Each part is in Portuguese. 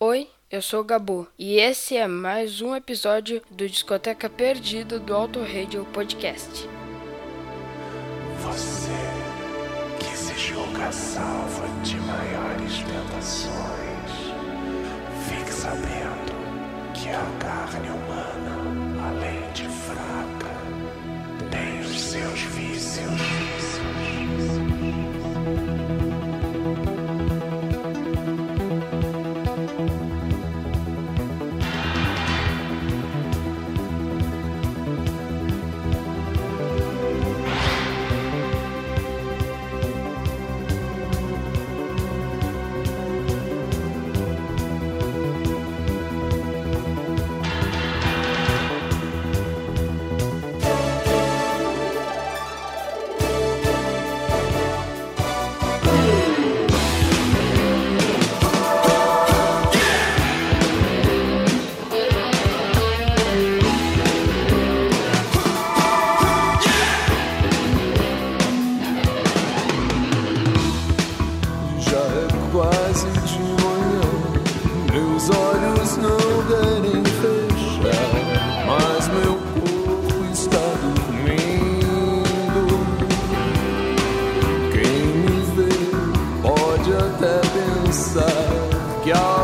Oi, eu sou o Gabu e esse é mais um episódio do Discoteca Perdida do Auto Radio Podcast. Você que se julga salvo de maiores tentações, fique sabendo que a carne humana, além de fraca, tem os seus vícios. y'all.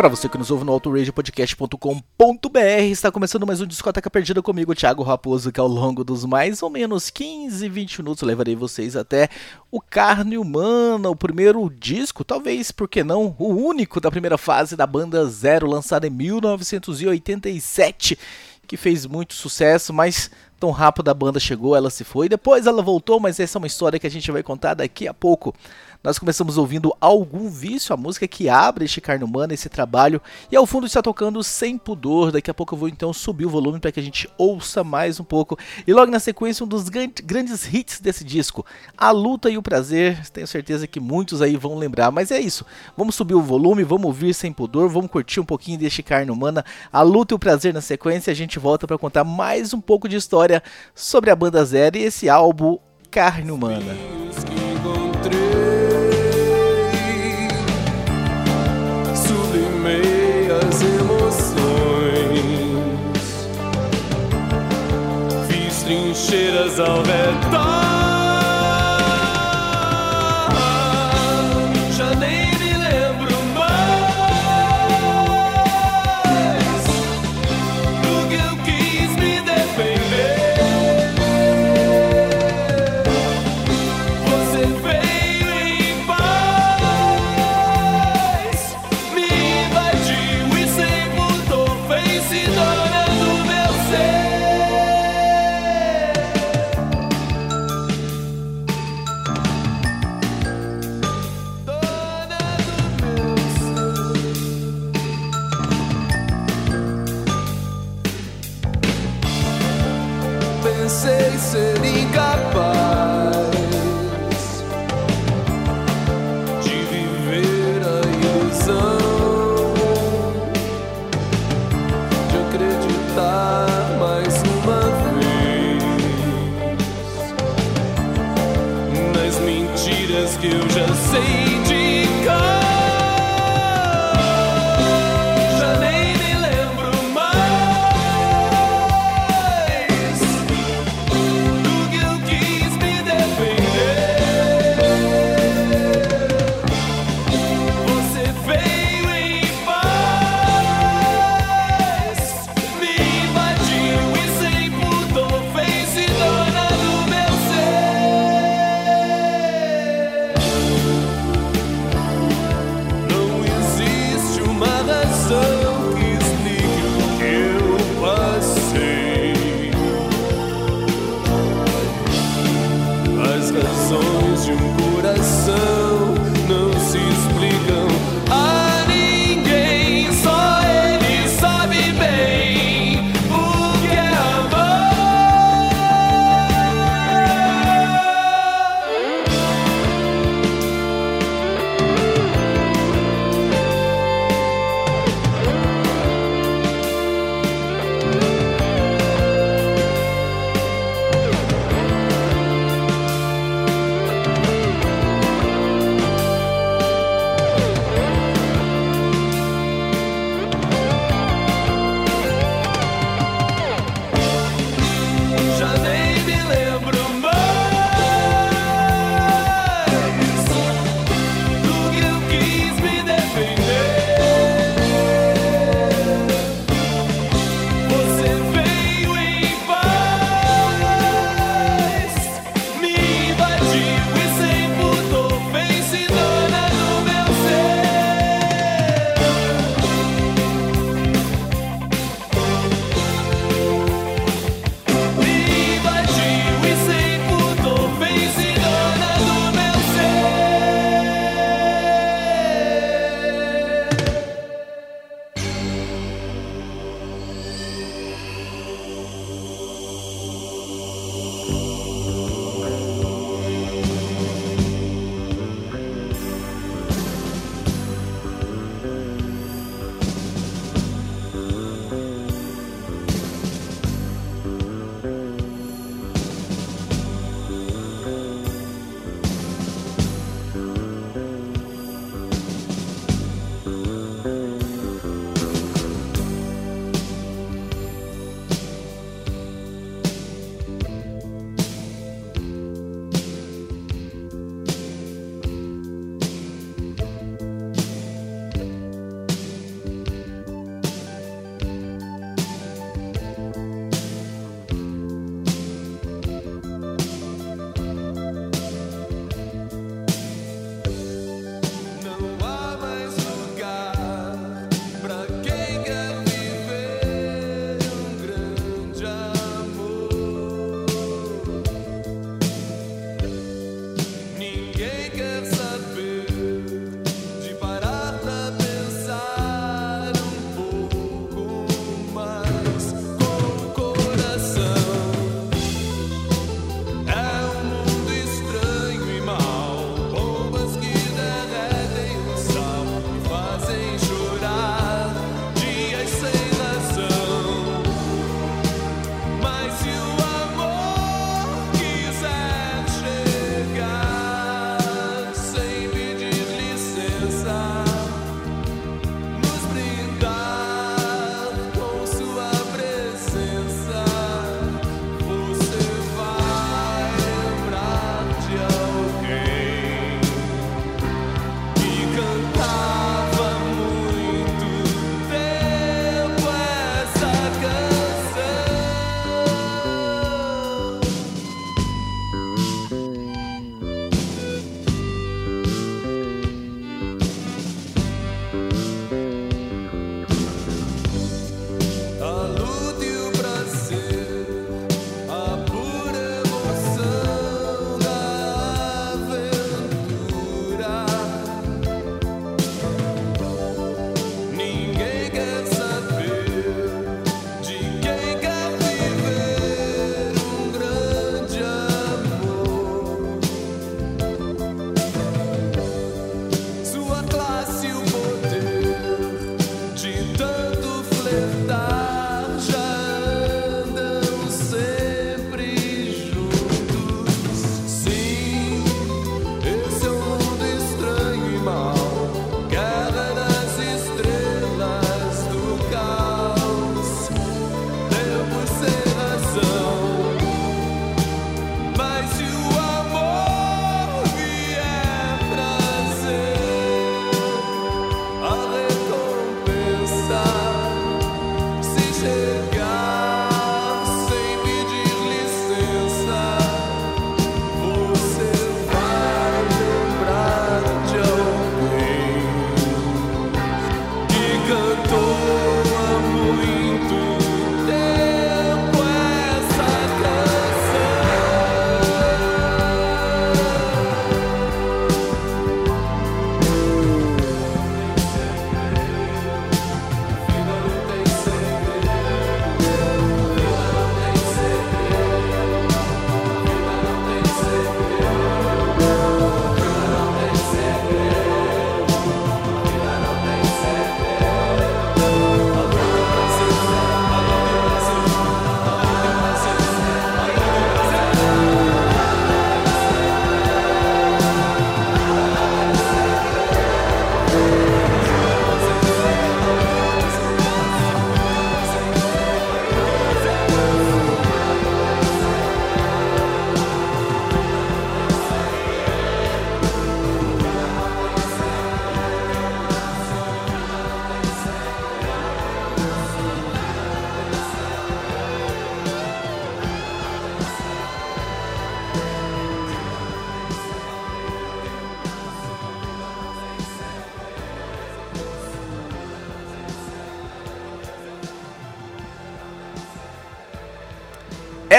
Para você que nos ouve no autoradiopodcast.com.br, está começando mais um Discoteca Perdida comigo, Thiago Raposo, que ao longo dos mais ou menos 15, 20 minutos levarei vocês até o Carne Humana, o primeiro disco, talvez, por que não, o único da primeira fase da banda Zero, lançado em 1987, que fez muito sucesso, mas tão rápido a banda chegou, ela se foi, depois ela voltou, mas essa é uma história que a gente vai contar daqui a pouco. Nós começamos ouvindo Algum Vício, a música que abre este carne humana, esse trabalho, e ao fundo está tocando Sem Pudor. Daqui a pouco eu vou então subir o volume para que a gente ouça mais um pouco. E logo na sequência, um dos grandes hits desse disco, A Luta e o Prazer. Tenho certeza que muitos aí vão lembrar, mas é isso. Vamos subir o volume, vamos ouvir Sem Pudor, vamos curtir um pouquinho deste carne humana, A Luta e o Prazer na sequência. A gente volta para contar mais um pouco de história sobre a banda Zero e esse álbum Carne Humana. šira za to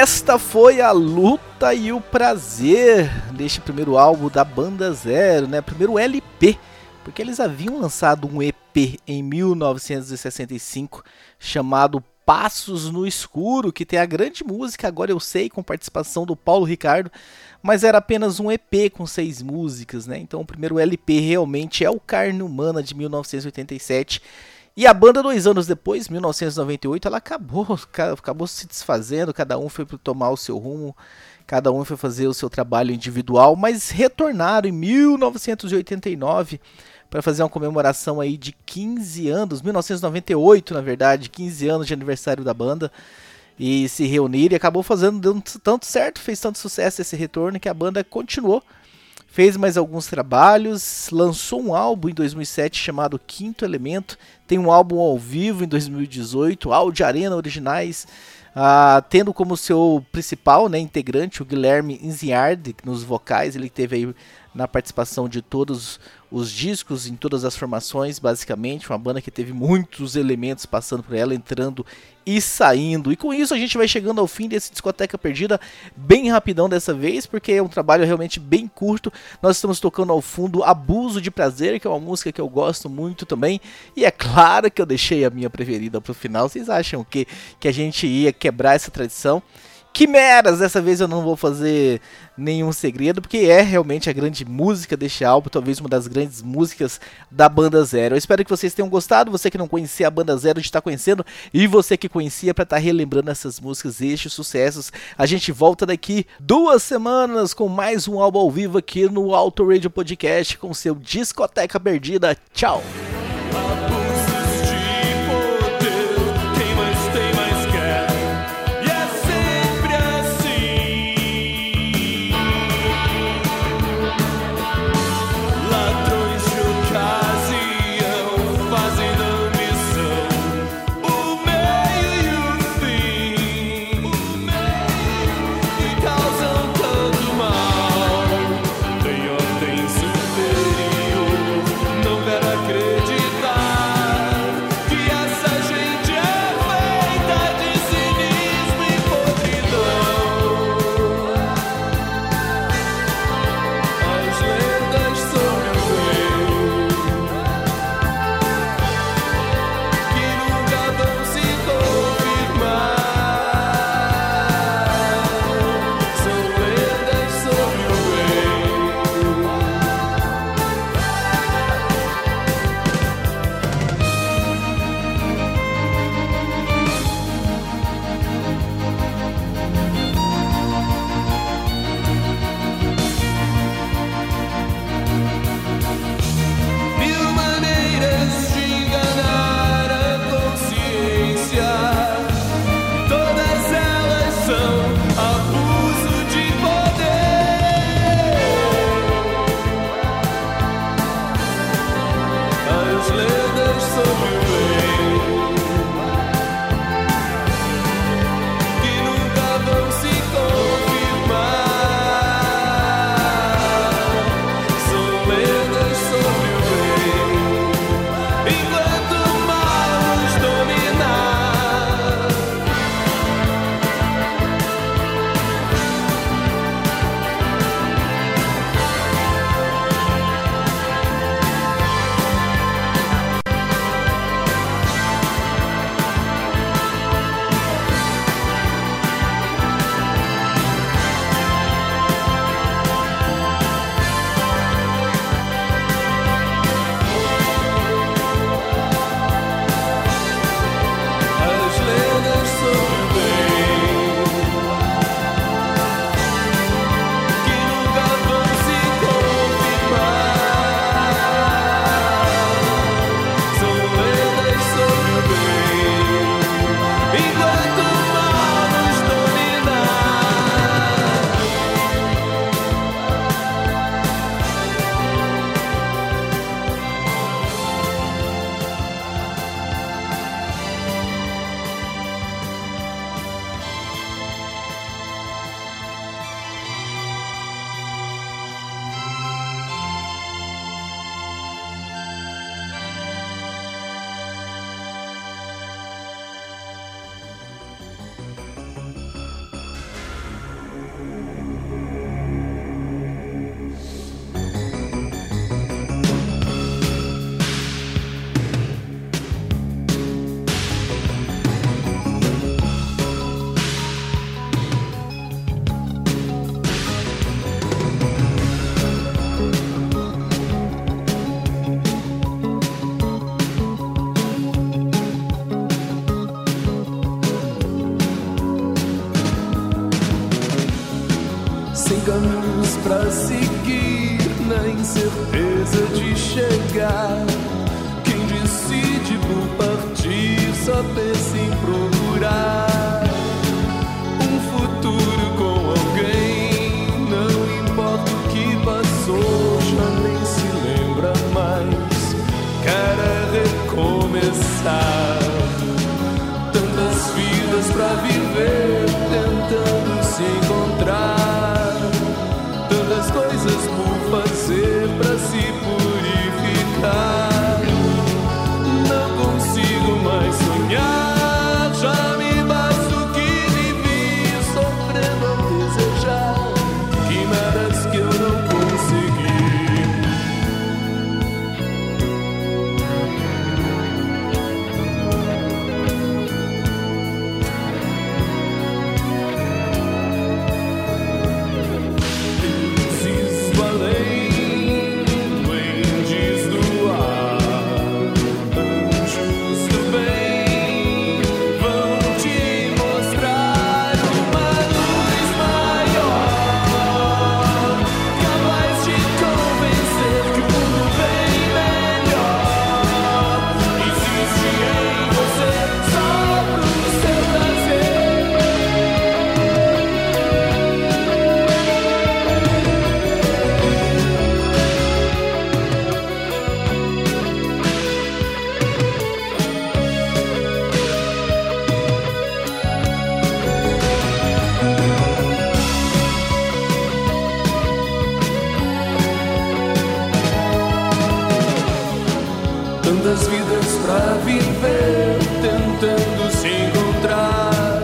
Esta foi a luta e o prazer deste primeiro álbum da Banda Zero, né? Primeiro LP, porque eles haviam lançado um EP em 1965 chamado Passos no Escuro, que tem a grande música Agora Eu Sei, com participação do Paulo Ricardo, mas era apenas um EP com seis músicas, né? Então o primeiro LP realmente é o Carne Humana de 1987 e a banda, dois anos depois, 1998, ela acabou, acabou se desfazendo, cada um foi tomar o seu rumo, cada um foi fazer o seu trabalho individual, mas retornaram em 1989 para fazer uma comemoração aí de 15 anos, 1998 na verdade, 15 anos de aniversário da banda, e se reunir e acabou fazendo dando tanto certo, fez tanto sucesso esse retorno que a banda continuou Fez mais alguns trabalhos, lançou um álbum em 2007 chamado Quinto Elemento, tem um álbum ao vivo em 2018, Áudio Arena Originais, uh, tendo como seu principal né, integrante o Guilherme Inziard nos vocais, ele teve aí na participação de todos os discos em todas as formações, basicamente, uma banda que teve muitos elementos passando por ela, entrando e saindo. E com isso a gente vai chegando ao fim desse discoteca perdida, bem rapidão dessa vez, porque é um trabalho realmente bem curto. Nós estamos tocando ao fundo Abuso de Prazer, que é uma música que eu gosto muito também, e é claro que eu deixei a minha preferida para o final. Vocês acham que que a gente ia quebrar essa tradição? Quimeras, dessa vez eu não vou fazer nenhum segredo, porque é realmente a grande música deste álbum, talvez uma das grandes músicas da Banda Zero. Eu espero que vocês tenham gostado, você que não conhecia a Banda Zero de estar conhecendo, e você que conhecia para estar tá relembrando essas músicas, estes sucessos. A gente volta daqui duas semanas com mais um álbum ao vivo aqui no Auto Radio Podcast com seu Discoteca Perdida. Tchau! tantas vidas para viver, tentando se encontrar,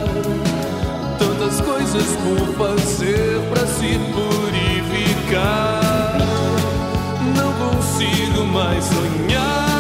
tantas coisas por fazer para se purificar. Não consigo mais sonhar.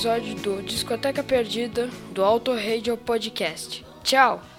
episódio do Discoteca Perdida do Auto Radio Podcast. Tchau!